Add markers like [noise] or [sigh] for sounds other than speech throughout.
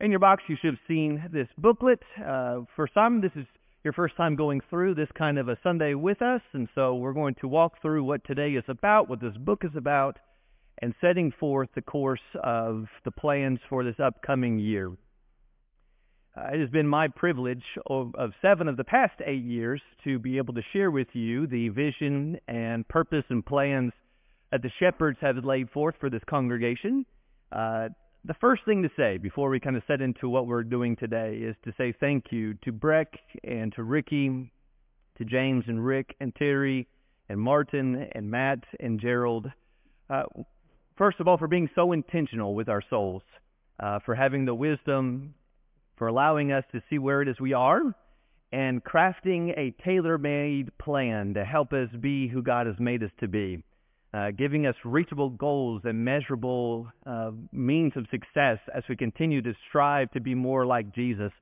In your box, you should have seen this booklet. Uh, for some, this is your first time going through this kind of a Sunday with us, and so we're going to walk through what today is about, what this book is about, and setting forth the course of the plans for this upcoming year. Uh, it has been my privilege of, of, seven of the past eight years to be able to share with you the vision and purpose and plans that the shepherds have laid forth for this congregation. Uh, the first thing to say before we kind of set into what we're doing today is to say thank you to Breck and to Ricky, to James and Rick and Terry and Martin and Matt and Gerald. Uh, first of all, for being so intentional with our souls, uh, for having the wisdom for allowing us to see where it is we are and crafting a tailor-made plan to help us be who God has made us to be, uh, giving us reachable goals and measurable uh, means of success as we continue to strive to be more like Jesus.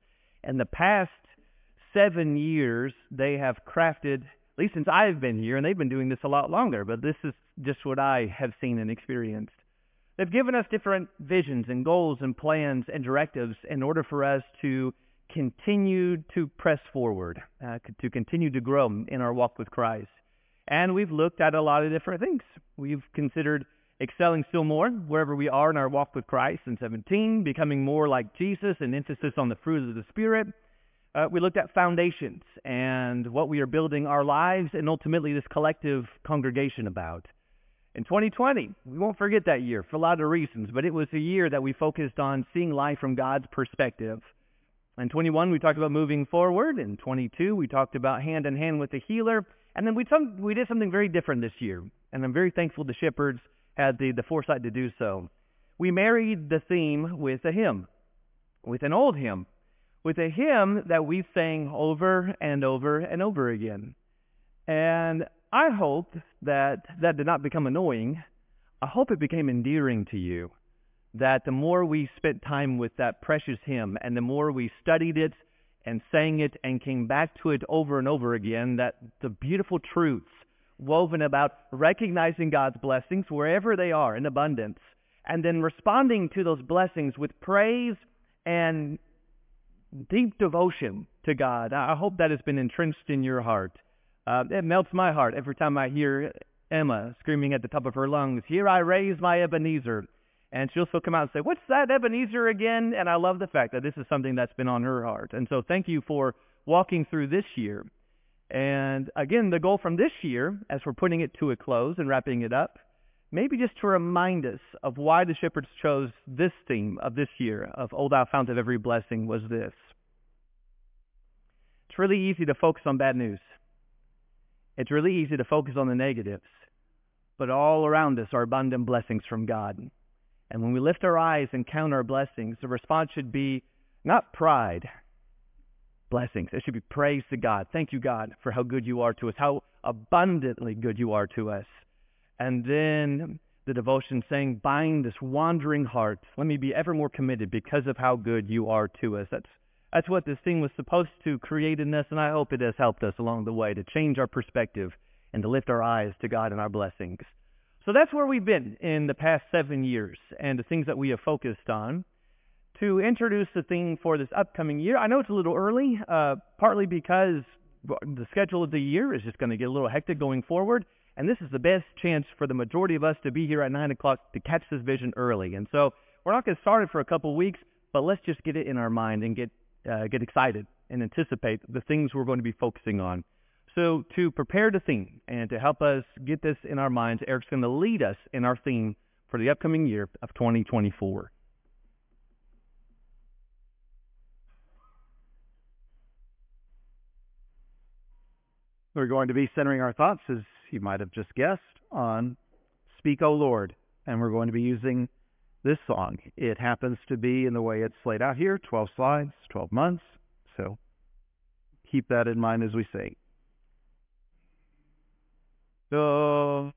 In the past seven years, they have crafted, at least since I've been here, and they've been doing this a lot longer, but this is just what I have seen and experienced. They've given us different visions and goals and plans and directives in order for us to continue to press forward, uh, to continue to grow in our walk with Christ. And we've looked at a lot of different things. We've considered excelling still more wherever we are in our walk with Christ in 17, becoming more like Jesus, and emphasis on the fruit of the Spirit. Uh, we looked at foundations and what we are building our lives and ultimately this collective congregation about. In 2020, we won't forget that year for a lot of reasons, but it was a year that we focused on seeing life from God's perspective. In 21, we talked about moving forward. In 22, we talked about hand in hand with the healer. And then we, some, we did something very different this year. And I'm very thankful the shepherds had the, the foresight to do so. We married the theme with a hymn, with an old hymn, with a hymn that we sang over and over and over again. And I hope that that did not become annoying. I hope it became endearing to you. That the more we spent time with that precious hymn and the more we studied it and sang it and came back to it over and over again, that the beautiful truths woven about recognizing God's blessings wherever they are in abundance and then responding to those blessings with praise and deep devotion to God. I hope that has been entrenched in your heart. Uh, it melts my heart every time I hear Emma screaming at the top of her lungs, Here I raise my Ebenezer. And she'll still come out and say, What's that Ebenezer again? And I love the fact that this is something that's been on her heart. And so thank you for walking through this year. And again, the goal from this year, as we're putting it to a close and wrapping it up, maybe just to remind us of why the shepherds chose this theme of this year of O Thou Fount of Every Blessing was this. It's really easy to focus on bad news. It's really easy to focus on the negatives, but all around us are abundant blessings from God. And when we lift our eyes and count our blessings, the response should be not pride, blessings. It should be praise to God. Thank you, God, for how good you are to us, how abundantly good you are to us. And then the devotion saying, bind this wandering heart. Let me be ever more committed because of how good you are to us. That's that's what this thing was supposed to create in us, and I hope it has helped us along the way to change our perspective and to lift our eyes to God and our blessings. So that's where we've been in the past seven years and the things that we have focused on. To introduce the theme for this upcoming year, I know it's a little early, uh, partly because the schedule of the year is just going to get a little hectic going forward, and this is the best chance for the majority of us to be here at 9 o'clock to catch this vision early. And so we're not going to start it for a couple of weeks, but let's just get it in our mind and get uh, get excited and anticipate the things we're going to be focusing on. So to prepare the theme and to help us get this in our minds, Eric's going to lead us in our theme for the upcoming year of 2024. We're going to be centering our thoughts, as you might have just guessed, on Speak, O Lord. And we're going to be using this song. It happens to be in the way it's laid out here, 12 slides, 12 months. So keep that in mind as we sing. So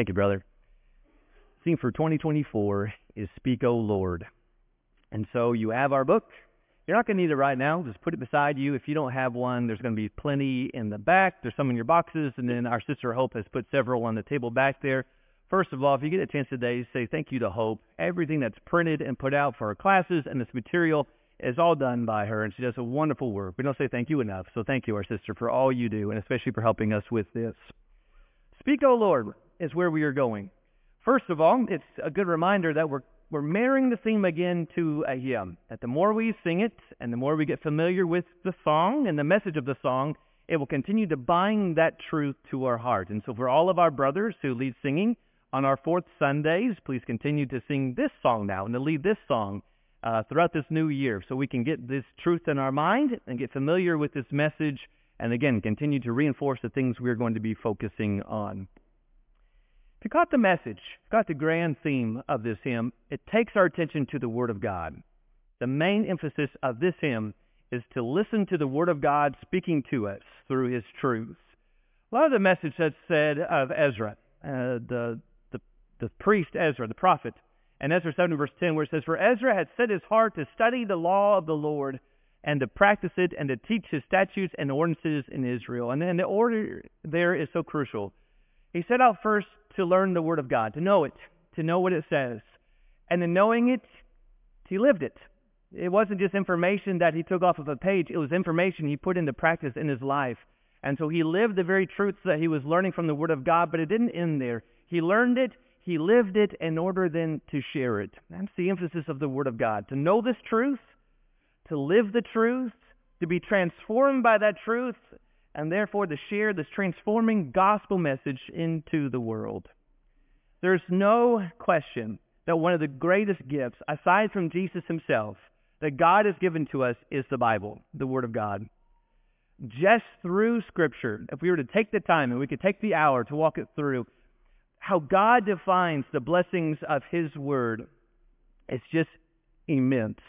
Thank you, brother. Theme for 2024 is Speak, O Lord. And so you have our book. You're not going to need it right now. Just put it beside you. If you don't have one, there's going to be plenty in the back. There's some in your boxes, and then our sister Hope has put several on the table back there. First of all, if you get a chance today, say thank you to Hope. Everything that's printed and put out for our classes and this material is all done by her, and she does a wonderful work. We don't say thank you enough, so thank you, our sister, for all you do, and especially for helping us with this. Speak, O Lord, is where we are going. First of all, it's a good reminder that we're we're marrying the theme again to a hymn. That the more we sing it and the more we get familiar with the song and the message of the song, it will continue to bind that truth to our heart. And so for all of our brothers who lead singing on our fourth Sundays, please continue to sing this song now and to lead this song uh, throughout this new year so we can get this truth in our mind and get familiar with this message and again continue to reinforce the things we're going to be focusing on. If you caught the message, got the grand theme of this hymn, it takes our attention to the Word of God. The main emphasis of this hymn is to listen to the Word of God speaking to us through His truth. A lot of the message that's said of Ezra, uh, the, the, the priest Ezra, the prophet, and Ezra 7 verse 10 where it says, For Ezra had set his heart to study the law of the Lord and to practice it and to teach his statutes and ordinances in Israel. And then the order there is so crucial. He set out first to learn the Word of God, to know it, to know what it says. And in knowing it, he lived it. It wasn't just information that he took off of a page. It was information he put into practice in his life. And so he lived the very truths that he was learning from the Word of God, but it didn't end there. He learned it, he lived it in order then to share it. That's the emphasis of the Word of God. To know this truth, to live the truth, to be transformed by that truth, and therefore to share this transforming gospel message into the world. There's no question that one of the greatest gifts, aside from Jesus himself, that God has given to us is the Bible, the Word of God. Just through Scripture, if we were to take the time and we could take the hour to walk it through, how God defines the blessings of His Word, it's just immense.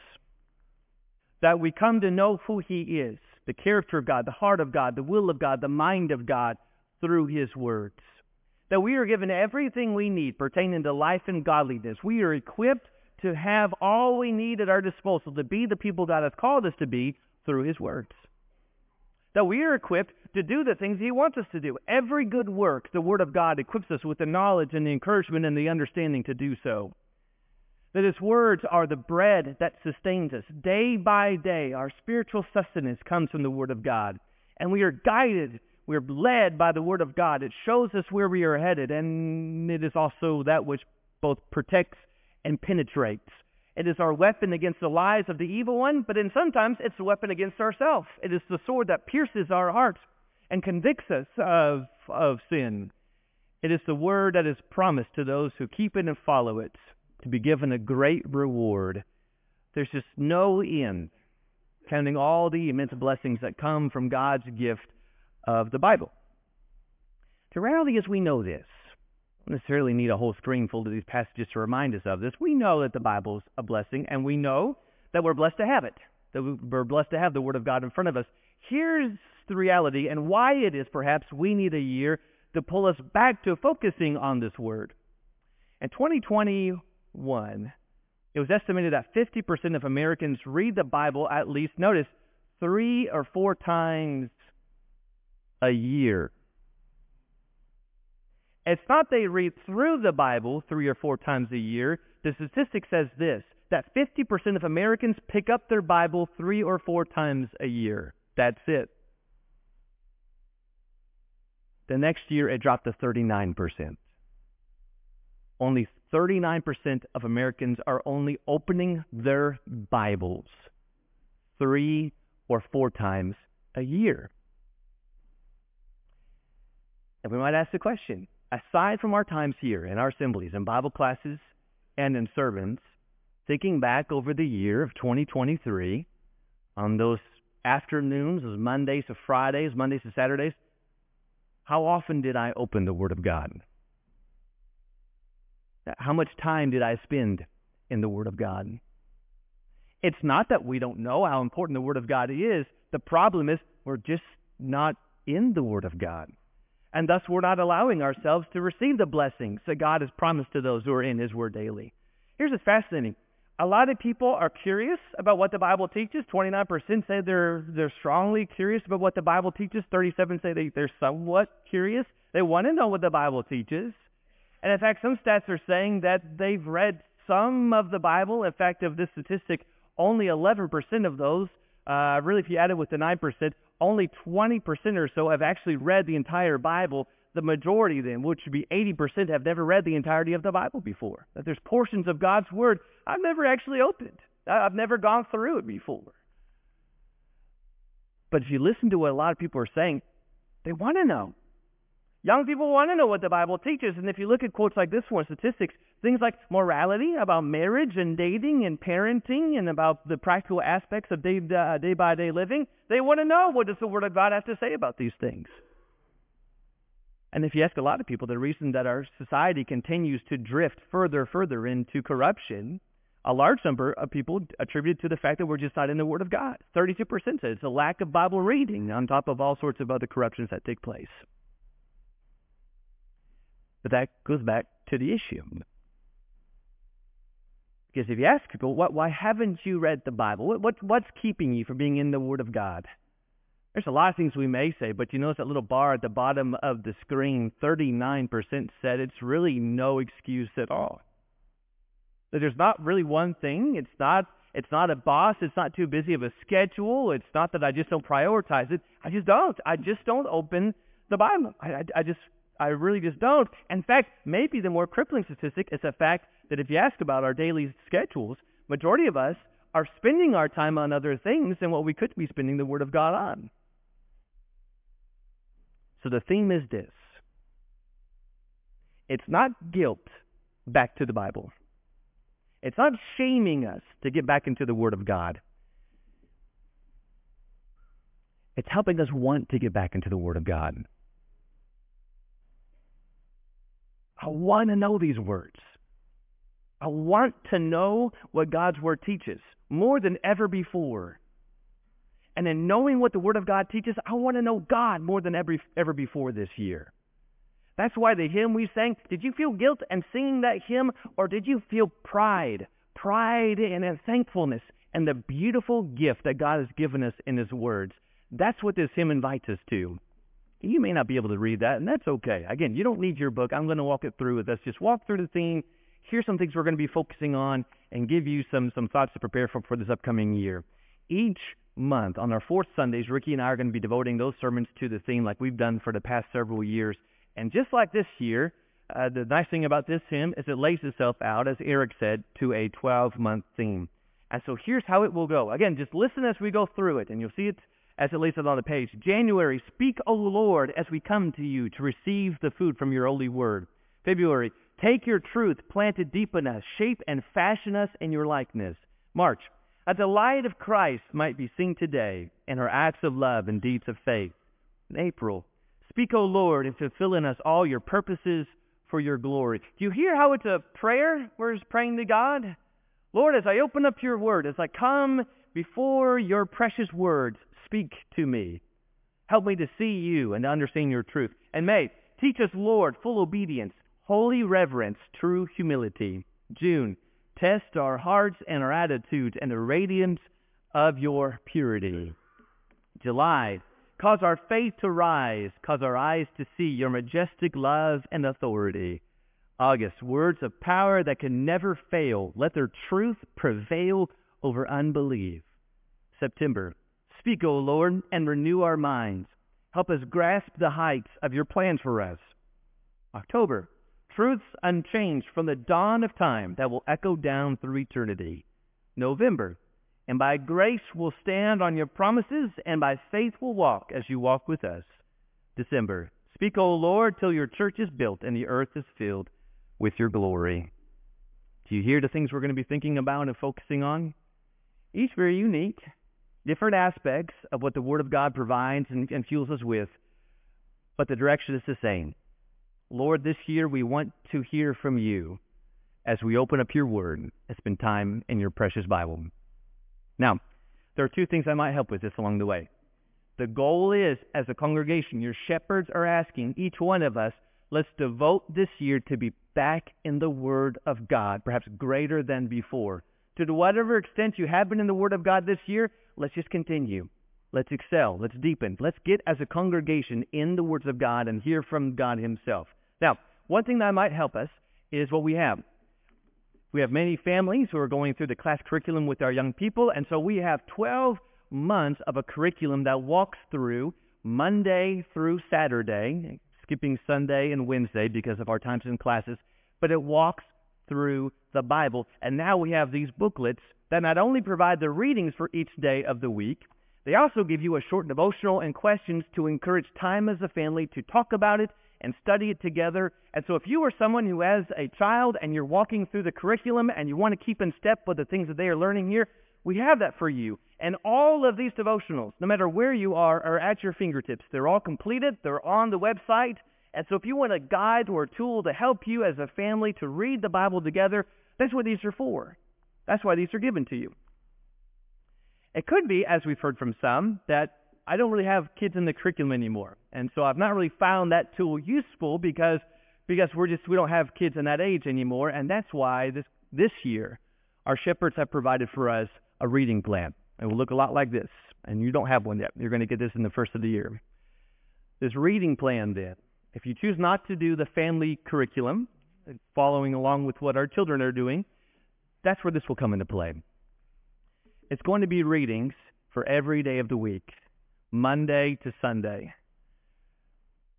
That we come to know who He is, the character of God, the heart of God, the will of God, the mind of God through His words. That we are given everything we need pertaining to life and godliness. We are equipped to have all we need at our disposal to be the people God has called us to be through His words. That we are equipped to do the things He wants us to do. Every good work, the Word of God equips us with the knowledge and the encouragement and the understanding to do so that His words are the bread that sustains us. Day by day, our spiritual sustenance comes from the Word of God. And we are guided, we are led by the Word of God. It shows us where we are headed, and it is also that which both protects and penetrates. It is our weapon against the lies of the evil one, but then sometimes it's a weapon against ourselves. It is the sword that pierces our hearts and convicts us of, of sin. It is the word that is promised to those who keep it and follow it to be given a great reward. There's just no end, counting all the immense blessings that come from God's gift of the Bible. The reality is we know this. We don't necessarily need a whole screen full of these passages to remind us of this. We know that the Bible is a blessing, and we know that we're blessed to have it, that we're blessed to have the Word of God in front of us. Here's the reality and why it is perhaps we need a year to pull us back to focusing on this Word. In 2020, 1, it was estimated that 50% of Americans read the Bible at least, notice, three or four times a year. It's not they read through the Bible three or four times a year. The statistic says this, that 50% of Americans pick up their Bible three or four times a year. That's it. The next year it dropped to 39%. Only 39% of Americans are only opening their Bibles three or four times a year. And we might ask the question, aside from our times here in our assemblies and Bible classes and in sermons, thinking back over the year of 2023 on those afternoons, those Mondays to Fridays, Mondays to Saturdays, how often did I open the Word of God? How much time did I spend in the Word of God? It's not that we don't know how important the Word of God is. The problem is we're just not in the Word of God. And thus we're not allowing ourselves to receive the blessings that God has promised to those who are in His Word daily. Here's what's fascinating. A lot of people are curious about what the Bible teaches. 29% say they're, they're strongly curious about what the Bible teaches. 37 say they, they're somewhat curious. They want to know what the Bible teaches. And in fact, some stats are saying that they've read some of the Bible. In fact, of this statistic, only 11% of those, uh, really if you add it with the 9%, only 20% or so have actually read the entire Bible. The majority then, which would be 80%, have never read the entirety of the Bible before. That there's portions of God's Word I've never actually opened. I've never gone through it before. But if you listen to what a lot of people are saying, they want to know. Young people want to know what the Bible teaches. And if you look at quotes like this one, statistics, things like morality, about marriage and dating and parenting and about the practical aspects of day, uh, day by day living, they want to know what does the Word of God have to say about these things. And if you ask a lot of people, the reason that our society continues to drift further, further into corruption, a large number of people attribute it to the fact that we're just not in the Word of God. 32% said it's a lack of Bible reading on top of all sorts of other corruptions that take place. But that goes back to the issue. Because if you ask people, what, why haven't you read the Bible? What, what, what's keeping you from being in the Word of God? There's a lot of things we may say, but you notice that little bar at the bottom of the screen, 39% said it's really no excuse at all. That there's not really one thing. It's not it's not a boss. It's not too busy of a schedule. It's not that I just don't prioritize it. I just don't. I just don't open the Bible. I, I, I just I really just don't. In fact, maybe the more crippling statistic is the fact that if you ask about our daily schedules, majority of us are spending our time on other things than what we could be spending the Word of God on. So the theme is this. It's not guilt back to the Bible. It's not shaming us to get back into the Word of God. It's helping us want to get back into the Word of God. I want to know these words. I want to know what God's Word teaches more than ever before. And in knowing what the Word of God teaches, I want to know God more than ever, ever before this year. That's why the hymn we sang, did you feel guilt and singing that hymn, or did you feel pride? Pride and thankfulness and the beautiful gift that God has given us in His words. That's what this hymn invites us to. You may not be able to read that, and that's okay. Again, you don't need your book. I'm going to walk it through with us. Just walk through the theme. Here's some things we're going to be focusing on and give you some, some thoughts to prepare for, for this upcoming year. Each month, on our fourth Sundays, Ricky and I are going to be devoting those sermons to the theme like we've done for the past several years. And just like this year, uh, the nice thing about this hymn is it lays itself out, as Eric said, to a 12-month theme. And so here's how it will go. Again, just listen as we go through it, and you'll see it as it lays it on the page. January, speak, O Lord, as we come to you to receive the food from your holy word. February, take your truth, plant it deep in us, shape and fashion us in your likeness. March, a delight of Christ might be seen today in our acts of love and deeds of faith. In April, speak, O Lord, and fulfill in us all your purposes for your glory. Do you hear how it's a prayer? We're praying to God. Lord, as I open up your word, as I come before your precious words, speak to me. Help me to see you and to understand your truth. And may, teach us, Lord, full obedience, holy reverence, true humility. June, test our hearts and our attitudes and the radiance of your purity. July, cause our faith to rise, cause our eyes to see your majestic love and authority. August, words of power that can never fail. Let their truth prevail over unbelief. September, Speak, O Lord, and renew our minds. Help us grasp the heights of your plans for us. October, truths unchanged from the dawn of time that will echo down through eternity. November, and by grace we'll stand on your promises, and by faith will walk as you walk with us. December, speak, O Lord, till your church is built and the earth is filled with your glory. Do you hear the things we're going to be thinking about and focusing on? Each very unique, different aspects of what the Word of God provides and, and fuels us with, but the direction is the same. Lord, this year we want to hear from you as we open up your Word and spend time in your precious Bible. Now, there are two things I might help with this along the way. The goal is, as a congregation, your shepherds are asking each one of us, let's devote this year to be back in the Word of God, perhaps greater than before. To whatever extent you have been in the Word of God this year, let's just continue. Let's excel. Let's deepen. Let's get as a congregation in the words of God and hear from God himself. Now, one thing that might help us is what we have. We have many families who are going through the class curriculum with our young people, and so we have 12 months of a curriculum that walks through Monday through Saturday, skipping Sunday and Wednesday because of our times in classes, but it walks through the Bible. And now we have these booklets that not only provide the readings for each day of the week, they also give you a short devotional and questions to encourage time as a family to talk about it and study it together. And so if you are someone who has a child and you're walking through the curriculum and you want to keep in step with the things that they are learning here, we have that for you. And all of these devotionals, no matter where you are, are at your fingertips. They're all completed. They're on the website. And so if you want a guide or a tool to help you as a family to read the Bible together, that's what these are for. That's why these are given to you. It could be, as we've heard from some, that I don't really have kids in the curriculum anymore. And so I've not really found that tool useful because because we're just we don't have kids in that age anymore and that's why this this year our shepherds have provided for us a reading plan. It will look a lot like this. And you don't have one yet. You're going to get this in the first of the year. This reading plan then, if you choose not to do the family curriculum, uh, following along with what our children are doing, that's where this will come into play. It's going to be readings for every day of the week, Monday to Sunday.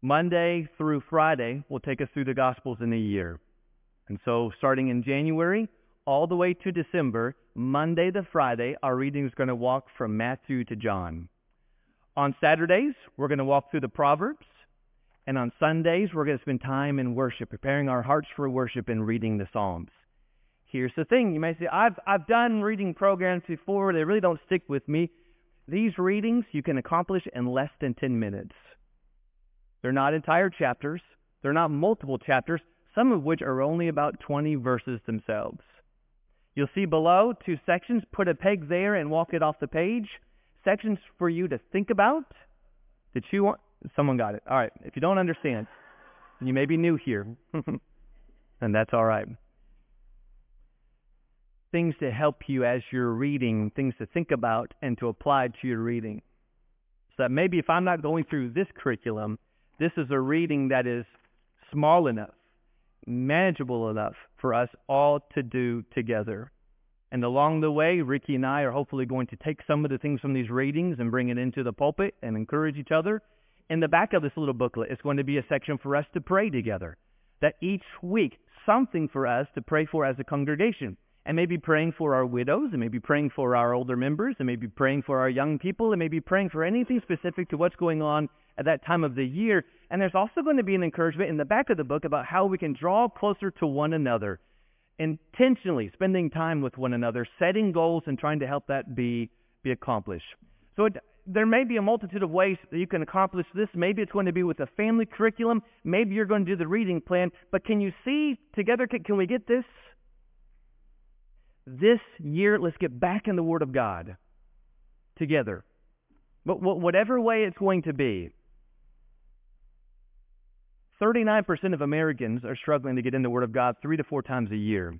Monday through Friday will take us through the Gospels in a year. And so starting in January all the way to December, Monday to Friday, our reading is going to walk from Matthew to John. On Saturdays, we're going to walk through the Proverbs. And on Sundays, we're going to spend time in worship, preparing our hearts for worship and reading the Psalms. Here's the thing. You may say, I've, I've done reading programs before. They really don't stick with me. These readings you can accomplish in less than 10 minutes. They're not entire chapters. They're not multiple chapters, some of which are only about 20 verses themselves. You'll see below two sections. Put a peg there and walk it off the page. Sections for you to think about. Did you want? Someone got it. All right. If you don't understand, you may be new here, [laughs] and that's all right. Things to help you as you're reading, things to think about and to apply to your reading. So that maybe if I'm not going through this curriculum, this is a reading that is small enough manageable enough for us all to do together. And along the way, Ricky and I are hopefully going to take some of the things from these readings and bring it into the pulpit and encourage each other. In the back of this little booklet is going to be a section for us to pray together. That each week, something for us to pray for as a congregation. And maybe praying for our widows, and maybe praying for our older members, and maybe praying for our young people, and maybe praying for anything specific to what's going on at that time of the year. And there's also going to be an encouragement in the back of the book about how we can draw closer to one another, intentionally spending time with one another, setting goals and trying to help that be, be accomplished. So it, there may be a multitude of ways that you can accomplish this. Maybe it's going to be with a family curriculum. Maybe you're going to do the reading plan. But can you see together, can, can we get this? This year, let's get back in the Word of God together. But whatever way it's going to be, 39% of Americans are struggling to get in the Word of God three to four times a year.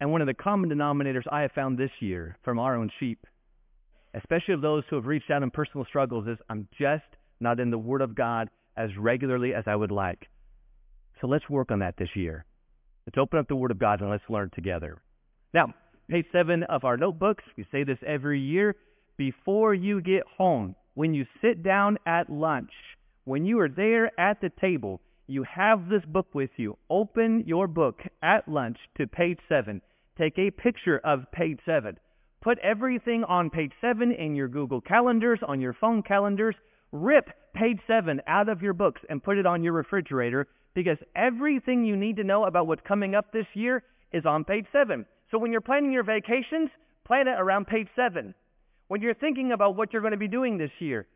And one of the common denominators I have found this year from our own sheep, especially of those who have reached out in personal struggles, is I'm just not in the Word of God as regularly as I would like. So let's work on that this year. Let's open up the Word of God and let's learn together. Now, page 7 of our notebooks, we say this every year. Before you get home, when you sit down at lunch, when you are there at the table, you have this book with you. Open your book at lunch to page 7. Take a picture of page 7. Put everything on page 7 in your Google calendars, on your phone calendars. Rip page 7 out of your books and put it on your refrigerator because everything you need to know about what's coming up this year is on page 7. So when you're planning your vacations, plan it around page 7. When you're thinking about what you're going to be doing this year,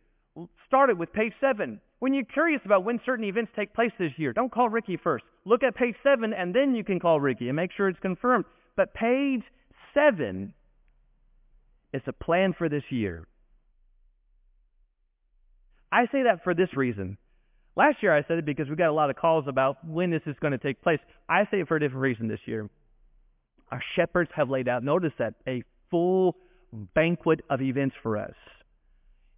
start it with page 7. When you're curious about when certain events take place this year, don't call Ricky first. Look at page 7 and then you can call Ricky and make sure it's confirmed. But page 7 is a plan for this year. I say that for this reason. Last year I said it because we got a lot of calls about when this is going to take place. I say it for a different reason this year. Our shepherds have laid out, notice that, a full banquet of events for us.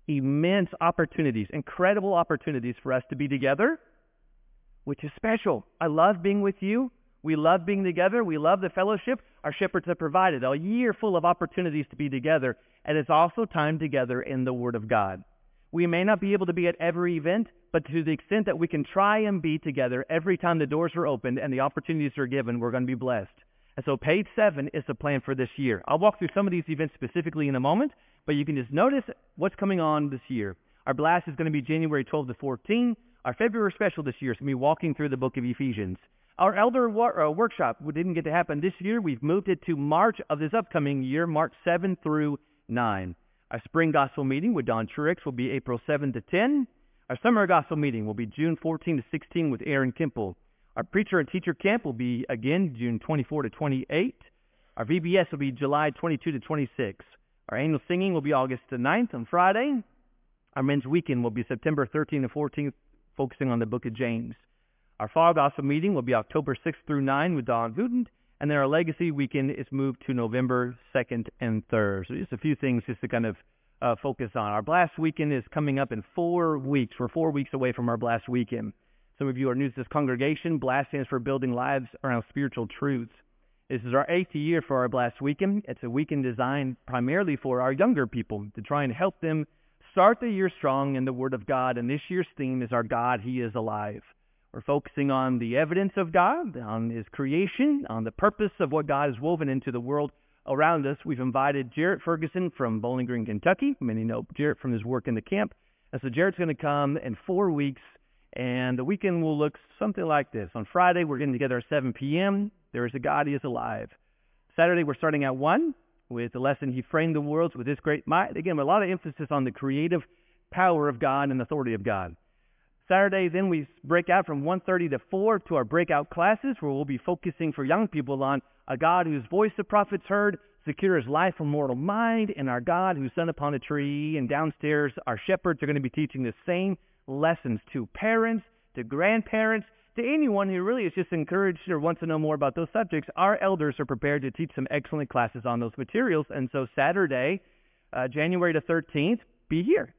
Immense opportunities, incredible opportunities for us to be together, which is special. I love being with you. We love being together. We love the fellowship. Our shepherds have provided a year full of opportunities to be together, and it's also time together in the Word of God. We may not be able to be at every event, but to the extent that we can try and be together every time the doors are opened and the opportunities are given, we're going to be blessed. And so page seven is the plan for this year. I'll walk through some of these events specifically in a moment, but you can just notice what's coming on this year. Our blast is going to be January 12 to 14. Our February special this year is going to be walking through the book of Ephesians. Our elder war, uh, workshop didn't get to happen this year. We've moved it to March of this upcoming year, March 7 through 9. Our spring gospel meeting with Don Truex will be April 7 to 10. Our summer gospel meeting will be June 14 to 16 with Aaron Kimple. Our preacher and teacher camp will be again June 24 to 28. Our VBS will be July 22 to 26. Our annual singing will be August the 9th on Friday. Our men's weekend will be September 13 to 14th, focusing on the book of James. Our fall gospel meeting will be October 6th through 9 with Don Wooten. And then our legacy weekend is moved to November 2nd and 3rd. So just a few things just to kind of uh, focus on. Our blast weekend is coming up in four weeks. We're four weeks away from our blast weekend. Some of you are new to this congregation. Blast stands for Building Lives Around Spiritual Truths. This is our eighth year for our Blast Weekend. It's a weekend designed primarily for our younger people to try and help them start the year strong in the Word of God. And this year's theme is Our God, He is Alive. We're focusing on the evidence of God, on His creation, on the purpose of what God has woven into the world around us. We've invited Jarrett Ferguson from Bowling Green, Kentucky. Many know Jarrett from his work in the camp. And so Jarrett's going to come in four weeks and the weekend will look something like this. On Friday, we're getting together at 7 p.m. There is a God, He is alive. Saturday, we're starting at 1 with the lesson, He framed the worlds with His great might. Again, a lot of emphasis on the creative power of God and authority of God. Saturday, then we break out from 1.30 to 4 to our breakout classes where we'll be focusing for young people on a God whose voice the prophets heard, secure his life from mortal mind, and our God who's son upon a tree. And downstairs, our shepherds are going to be teaching the same lessons to parents, to grandparents, to anyone who really is just encouraged or wants to know more about those subjects. Our elders are prepared to teach some excellent classes on those materials. And so Saturday, uh, January the 13th, be here.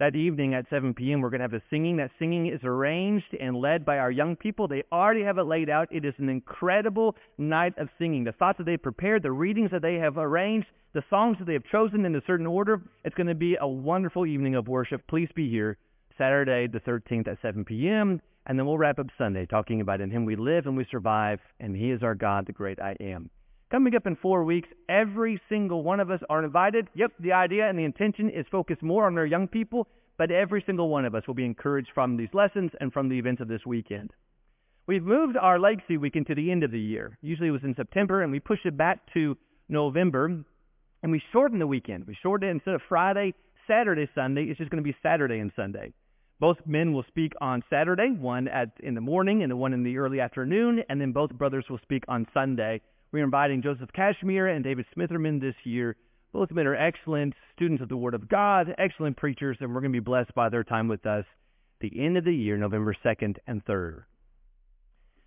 That evening at 7 p.m., we're going to have a singing. That singing is arranged and led by our young people. They already have it laid out. It is an incredible night of singing. The thoughts that they've prepared, the readings that they have arranged, the songs that they have chosen in a certain order. It's going to be a wonderful evening of worship. Please be here Saturday the 13th at 7 p.m. And then we'll wrap up Sunday talking about in Him we live and we survive, and He is our God, the great I am. Coming up in four weeks, every single one of us are invited. Yep, the idea and the intention is focused more on our young people, but every single one of us will be encouraged from these lessons and from the events of this weekend. We've moved our Legacy Weekend to the end of the year. Usually it was in September, and we pushed it back to November, and we shortened the weekend. We shortened it instead of Friday, Saturday, Sunday. It's just going to be Saturday and Sunday. Both men will speak on Saturday, one at in the morning and the one in the early afternoon, and then both brothers will speak on Sunday. We're inviting Joseph Cashmere and David Smitherman this year. Both men are excellent students of the Word of God, excellent preachers, and we're going to be blessed by their time with us the end of the year, November 2nd and 3rd.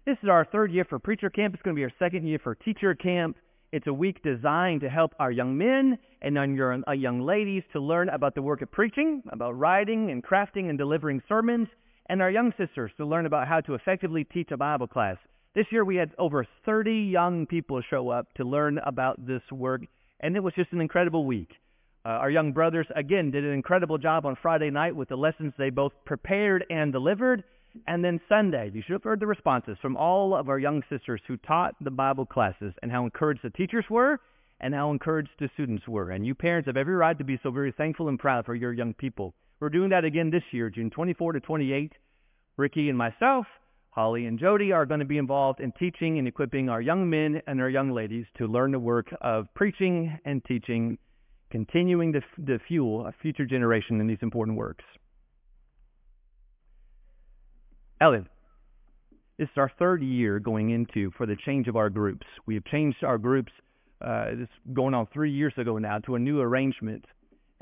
This is our third year for Preacher Camp. It's going to be our second year for Teacher Camp. It's a week designed to help our young men and our uh, young ladies to learn about the work of preaching, about writing and crafting and delivering sermons, and our young sisters to learn about how to effectively teach a Bible class. This year we had over 30 young people show up to learn about this work, and it was just an incredible week. Uh, our young brothers, again, did an incredible job on Friday night with the lessons they both prepared and delivered. And then Sunday, you should have heard the responses from all of our young sisters who taught the Bible classes and how encouraged the teachers were and how encouraged the students were. And you parents have every right to be so very thankful and proud for your young people. We're doing that again this year, June 24 to 28. Ricky and myself, Holly and Jody are going to be involved in teaching and equipping our young men and our young ladies to learn the work of preaching and teaching, continuing to, to fuel a future generation in these important works. Ellen, this is our third year going into for the change of our groups. We have changed our groups, uh, this going on three years ago now, to a new arrangement.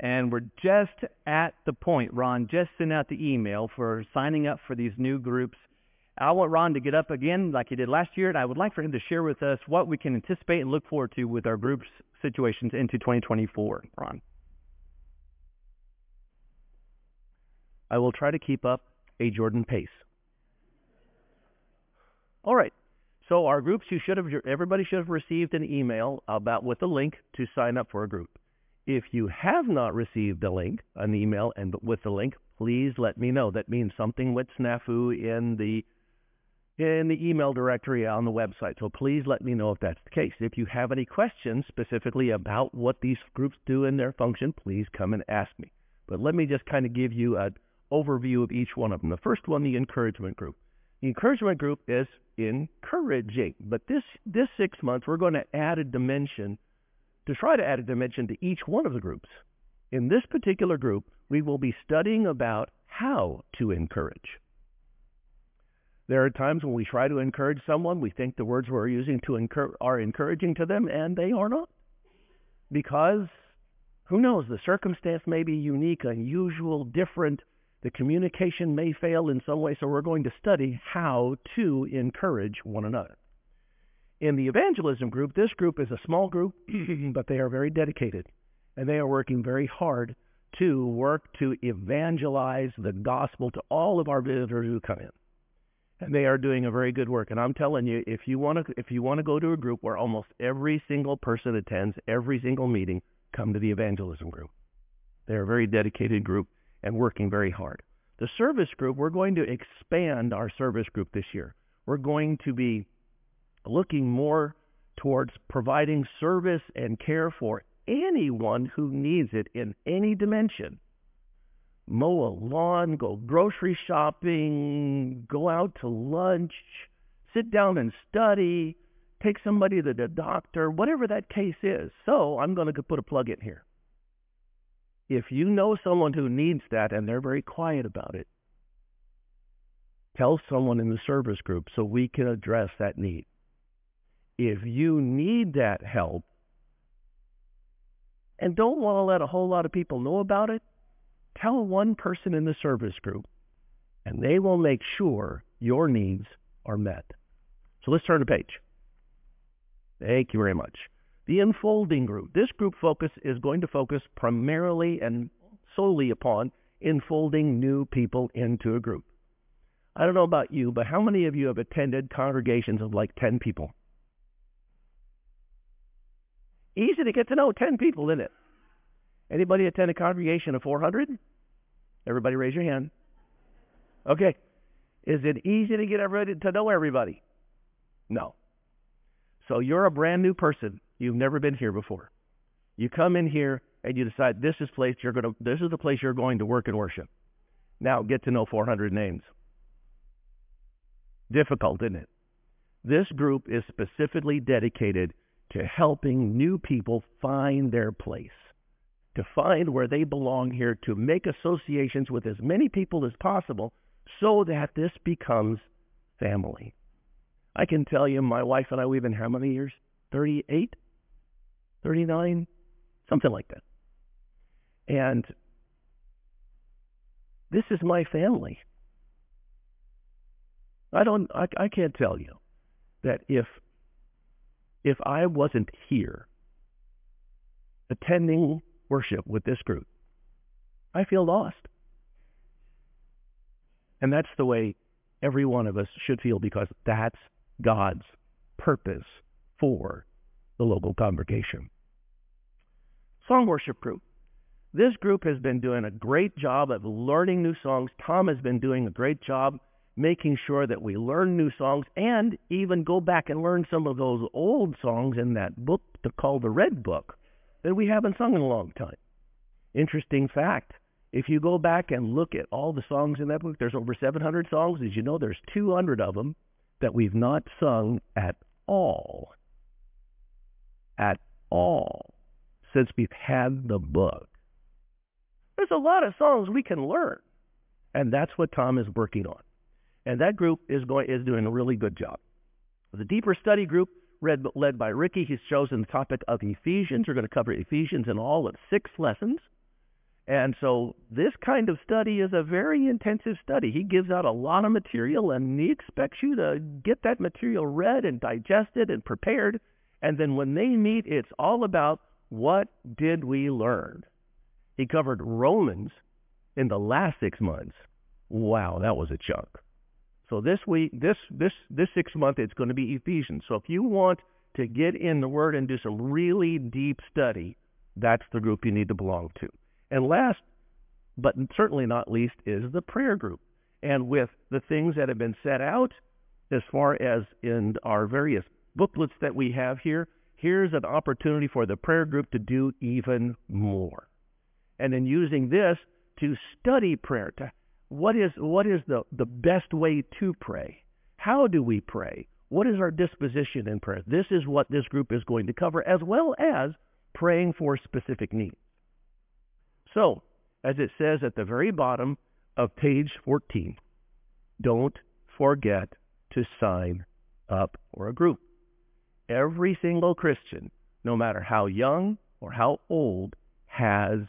And we're just at the point, Ron just sent out the email for signing up for these new groups. I want Ron to get up again like he did last year, and I would like for him to share with us what we can anticipate and look forward to with our groups situations into 2024. Ron. I will try to keep up a Jordan pace. All right. So our groups, you should have, everybody should have received an email about with a link to sign up for a group. If you have not received a link, an email, and with the link, please let me know. That means something with snafu in the in the email directory on the website. So please let me know if that's the case. If you have any questions specifically about what these groups do in their function, please come and ask me. But let me just kind of give you an overview of each one of them. The first one, the encouragement group. The encouragement group is encouraging, but this this six months we're going to add a dimension to try to add a dimension to each one of the groups. In this particular group, we will be studying about how to encourage. There are times when we try to encourage someone, we think the words we're using to encourage are encouraging to them, and they are not. Because, who knows, the circumstance may be unique, unusual, different. The communication may fail in some way, so we're going to study how to encourage one another. In the evangelism group, this group is a small group, [clears throat] but they are very dedicated, and they are working very hard to work to evangelize the gospel to all of our visitors who come in and they are doing a very good work. And I'm telling you, if you want to, if you want to go to a group where almost every single person attends every single meeting, come to the evangelism group. They're a very dedicated group and working very hard. The service group, we're going to expand our service group this year. We're going to be looking more towards providing service and care for anyone who needs it in any dimension mow a lawn, go grocery shopping, go out to lunch, sit down and study, take somebody to the doctor, whatever that case is. So I'm going to put a plug in here. If you know someone who needs that and they're very quiet about it, tell someone in the service group so we can address that need. If you need that help and don't want to let a whole lot of people know about it, Tell one person in the service group, and they will make sure your needs are met. So let's turn the page. Thank you very much. The enfolding group. This group focus is going to focus primarily and solely upon enfolding new people into a group. I don't know about you, but how many of you have attended congregations of like 10 people? Easy to get to know 10 people, isn't it? Anybody attend a congregation of 400? Everybody raise your hand. Okay. Is it easy to get everybody to know everybody? No. So you're a brand new person. You've never been here before. You come in here and you decide this is place you're going to this is the place you're going to work and worship. Now get to know 400 names. Difficult, isn't it? This group is specifically dedicated to helping new people find their place to find where they belong here, to make associations with as many people as possible so that this becomes family. I can tell you, my wife and I, we've been how many years? 38? 39? Something like that. And this is my family. I don't, I, I can't tell you that if, if I wasn't here attending worship with this group. I feel lost. And that's the way every one of us should feel because that's God's purpose for the local congregation. Song worship group. This group has been doing a great job of learning new songs. Tom has been doing a great job making sure that we learn new songs and even go back and learn some of those old songs in that book called the Red Book that we haven't sung in a long time. Interesting fact. If you go back and look at all the songs in that book, there's over 700 songs. As you know, there's 200 of them that we've not sung at all. At all. Since we've had the book. There's a lot of songs we can learn. And that's what Tom is working on. And that group is going is doing a really good job. The deeper study group read, led by Ricky. He's chosen the topic of Ephesians. We're going to cover Ephesians in all of six lessons. And so this kind of study is a very intensive study. He gives out a lot of material and he expects you to get that material read and digested and prepared. And then when they meet, it's all about what did we learn? He covered Romans in the last six months. Wow, that was a chunk. So this week, this this this six month, it's going to be Ephesians. So if you want to get in the Word and do some really deep study, that's the group you need to belong to. And last, but certainly not least, is the prayer group. And with the things that have been set out, as far as in our various booklets that we have here, here's an opportunity for the prayer group to do even more. And in using this to study prayer, to what is what is the, the best way to pray? How do we pray? What is our disposition in prayer? This is what this group is going to cover, as well as praying for specific needs. So, as it says at the very bottom of page 14, don't forget to sign up for a group. Every single Christian, no matter how young or how old, has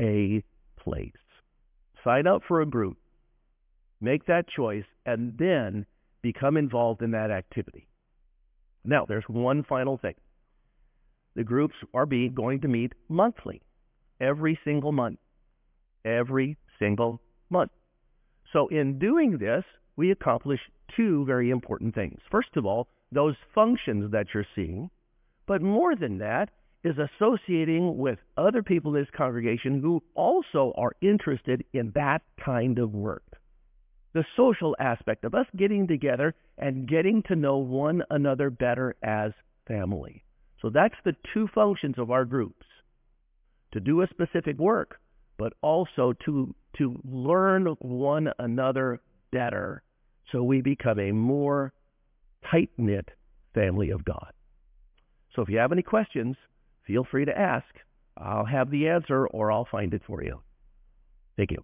a place. Sign up for a group, make that choice, and then become involved in that activity. Now, there's one final thing. The groups are being, going to meet monthly, every single month. Every single month. So in doing this, we accomplish two very important things. First of all, those functions that you're seeing, but more than that is associating with other people in this congregation who also are interested in that kind of work the social aspect of us getting together and getting to know one another better as family. So that's the two functions of our groups. To do a specific work, but also to to learn one another better so we become a more tight-knit family of God. So if you have any questions, feel free to ask. I'll have the answer or I'll find it for you. Thank you.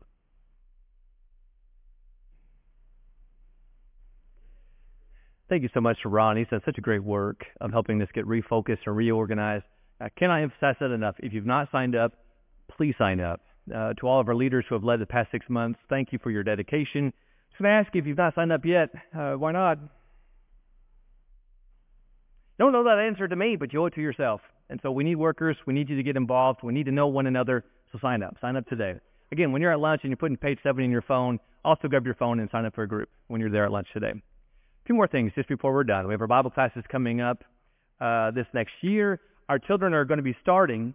Thank you so much to Ron. He's done such a great work of helping us get refocused and reorganized. Uh, can I emphasize that enough? If you've not signed up, please sign up. Uh, to all of our leaders who have led the past six months, thank you for your dedication. Just going to ask you if you've not signed up yet, uh, why not? Don't know that answer to me, but you owe it to yourself. And so we need workers. We need you to get involved. We need to know one another. So sign up. Sign up today. Again, when you're at lunch and you're putting page seven in your phone, also grab your phone and sign up for a group when you're there at lunch today. Two more things just before we're done. We have our Bible classes coming up uh, this next year. Our children are going to be starting.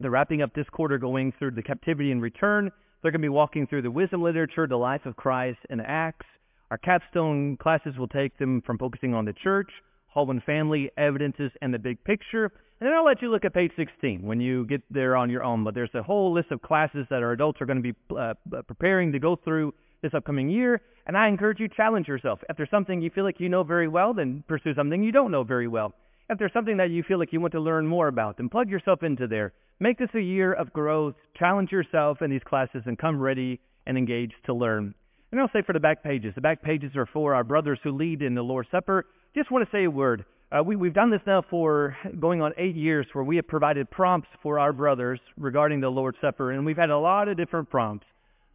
They're wrapping up this quarter going through the captivity and return. They're going to be walking through the wisdom literature, the life of Christ, and Acts. Our capstone classes will take them from focusing on the church, home and family, evidences, and the big picture. And then I'll let you look at page 16 when you get there on your own. But there's a whole list of classes that our adults are going to be uh, preparing to go through this upcoming year. And I encourage you, challenge yourself. If there's something you feel like you know very well, then pursue something you don't know very well. If there's something that you feel like you want to learn more about, then plug yourself into there. Make this a year of growth. Challenge yourself in these classes and come ready and engaged to learn. And I'll say for the back pages, the back pages are for our brothers who lead in the Lord's Supper. Just want to say a word. Uh, we, we've done this now for going on eight years where we have provided prompts for our brothers regarding the Lord's Supper, and we've had a lot of different prompts.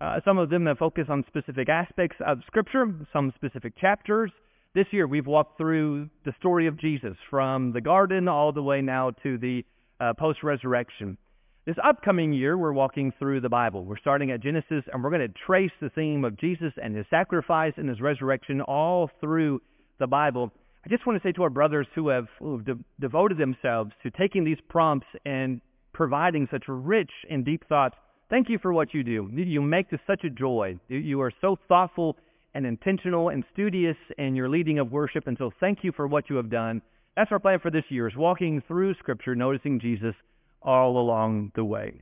Uh, some of them have focused on specific aspects of Scripture, some specific chapters. This year we've walked through the story of Jesus from the garden all the way now to the uh, post-resurrection. This upcoming year we're walking through the Bible. We're starting at Genesis and we're going to trace the theme of Jesus and his sacrifice and his resurrection all through the Bible. I just want to say to our brothers who have, who have de- devoted themselves to taking these prompts and providing such rich and deep thoughts Thank you for what you do. You make this such a joy. You are so thoughtful and intentional and studious in your leading of worship, and so thank you for what you have done. That's our plan for this year, is walking through Scripture, noticing Jesus all along the way.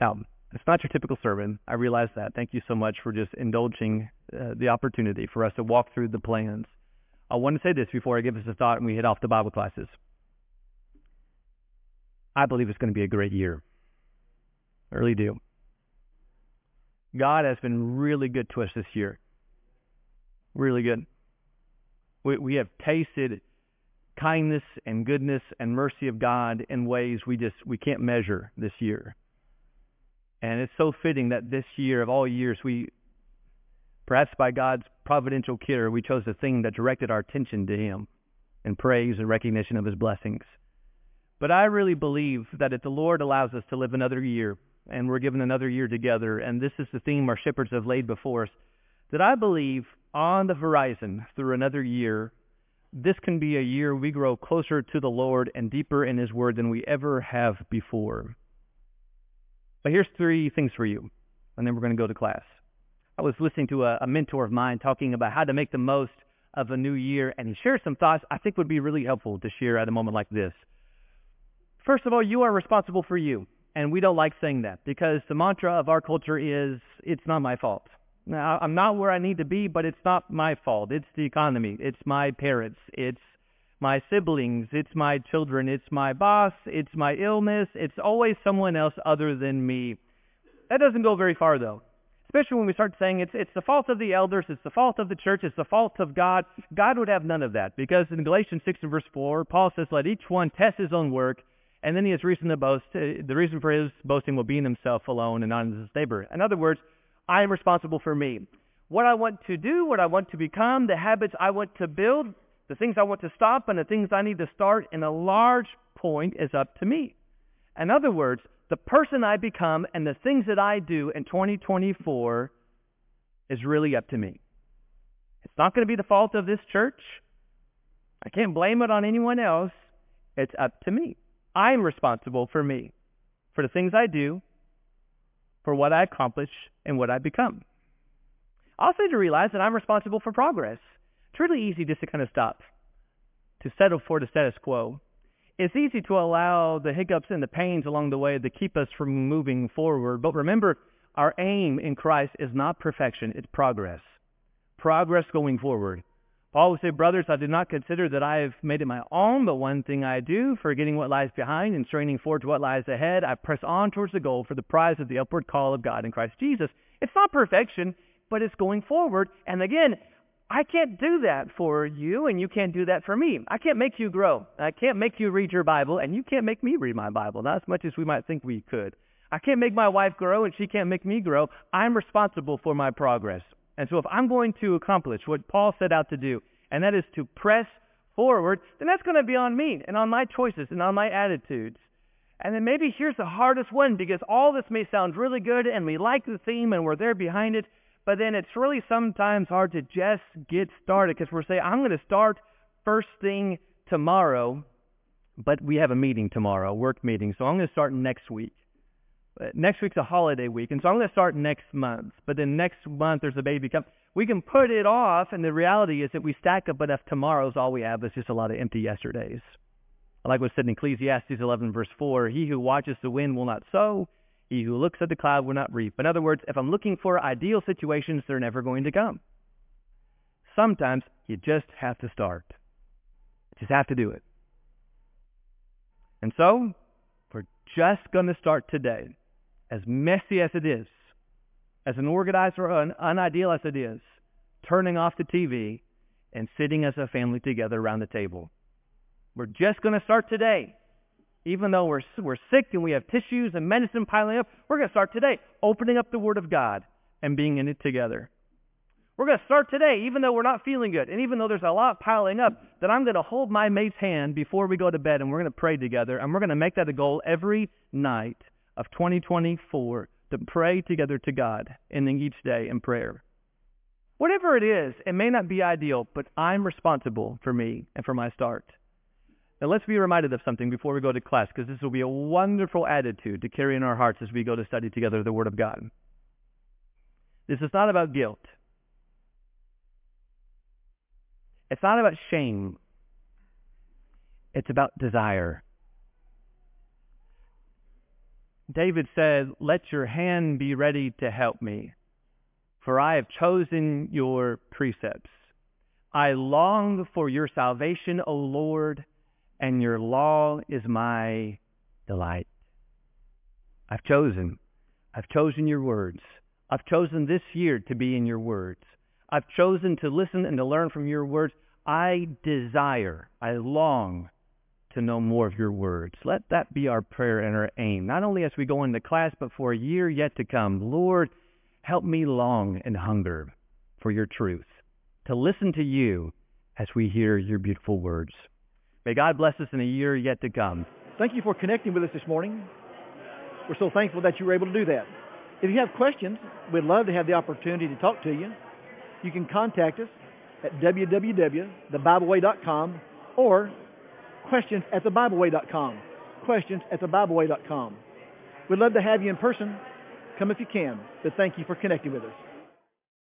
Now, it's not your typical sermon. I realize that. Thank you so much for just indulging uh, the opportunity for us to walk through the plans. I want to say this before I give us a thought and we head off to Bible classes. I believe it's going to be a great year. I really do. God has been really good to us this year. Really good. We, we have tasted kindness and goodness and mercy of God in ways we just we can't measure this year. And it's so fitting that this year of all years, we, perhaps by God's providential care, we chose a thing that directed our attention to Him in praise and recognition of His blessings. But I really believe that if the Lord allows us to live another year, and we're given another year together, and this is the theme our shepherds have laid before us, that I believe on the horizon through another year, this can be a year we grow closer to the Lord and deeper in His Word than we ever have before. But here's three things for you, and then we're going to go to class. I was listening to a, a mentor of mine talking about how to make the most of a new year, and he shared some thoughts I think would be really helpful to share at a moment like this. First of all, you are responsible for you, and we don't like saying that because the mantra of our culture is, it's not my fault. Now, I'm not where I need to be, but it's not my fault. It's the economy. It's my parents. It's my siblings. It's my children. It's my boss. It's my illness. It's always someone else other than me. That doesn't go very far, though. Especially when we start saying it's, it's the fault of the elders, it's the fault of the church, it's the fault of God. God would have none of that because in Galatians 6 and verse 4, Paul says, let each one test his own work, and then he has reason to boast. Uh, the reason for his boasting will be in himself alone and not in his neighbor. In other words, I am responsible for me. What I want to do, what I want to become, the habits I want to build, the things I want to stop, and the things I need to start in a large point is up to me. In other words, the person I become and the things that I do in 2024 is really up to me. It's not going to be the fault of this church. I can't blame it on anyone else. It's up to me. I'm responsible for me, for the things I do, for what I accomplish and what I become. Also to realize that I'm responsible for progress. It's really easy just to kind of stop, to settle for the status quo. It's easy to allow the hiccups and the pains along the way to keep us from moving forward. But remember, our aim in Christ is not perfection, it's progress. Progress going forward. Paul would say, Brothers, I do not consider that I have made it my own, but one thing I do, forgetting what lies behind and straining forward to what lies ahead, I press on towards the goal for the prize of the upward call of God in Christ Jesus. It's not perfection, but it's going forward. And again, I can't do that for you, and you can't do that for me. I can't make you grow. I can't make you read your Bible, and you can't make me read my Bible, not as much as we might think we could. I can't make my wife grow, and she can't make me grow. I'm responsible for my progress. And so if I'm going to accomplish what Paul set out to do, and that is to press forward, then that's going to be on me and on my choices and on my attitudes. And then maybe here's the hardest one because all this may sound really good and we like the theme and we're there behind it, but then it's really sometimes hard to just get started because we're saying, I'm going to start first thing tomorrow, but we have a meeting tomorrow, a work meeting, so I'm going to start next week. Next week's a holiday week, and so I'm going to start next month. But then next month there's a baby come. We can put it off, and the reality is that we stack up enough tomorrows. All we have is just a lot of empty yesterdays. Like what said in Ecclesiastes 11 verse 4, He who watches the wind will not sow, he who looks at the cloud will not reap. In other words, if I'm looking for ideal situations, they're never going to come. Sometimes you just have to start. You just have to do it. And so, we're just going to start today as messy as it is, as unorganized or un- unideal as it is, turning off the TV and sitting as a family together around the table. We're just going to start today. Even though we're, we're sick and we have tissues and medicine piling up, we're going to start today opening up the Word of God and being in it together. We're going to start today, even though we're not feeling good, and even though there's a lot piling up, that I'm going to hold my mate's hand before we go to bed, and we're going to pray together, and we're going to make that a goal every night of 2024 to pray together to God, ending each day in prayer. Whatever it is, it may not be ideal, but I'm responsible for me and for my start. Now let's be reminded of something before we go to class, because this will be a wonderful attitude to carry in our hearts as we go to study together the Word of God. This is not about guilt. It's not about shame. It's about desire. David said, Let your hand be ready to help me, for I have chosen your precepts. I long for your salvation, O Lord, and your law is my delight. I've chosen. I've chosen your words. I've chosen this year to be in your words. I've chosen to listen and to learn from your words. I desire, I long to know more of your words. Let that be our prayer and our aim, not only as we go into class, but for a year yet to come. Lord, help me long and hunger for your truth, to listen to you as we hear your beautiful words. May God bless us in a year yet to come. Thank you for connecting with us this morning. We're so thankful that you were able to do that. If you have questions, we'd love to have the opportunity to talk to you. You can contact us at www.thebibleway.com or questions at thebibleway.com. Questions at thebibleway.com. We'd love to have you in person. Come if you can. But thank you for connecting with us.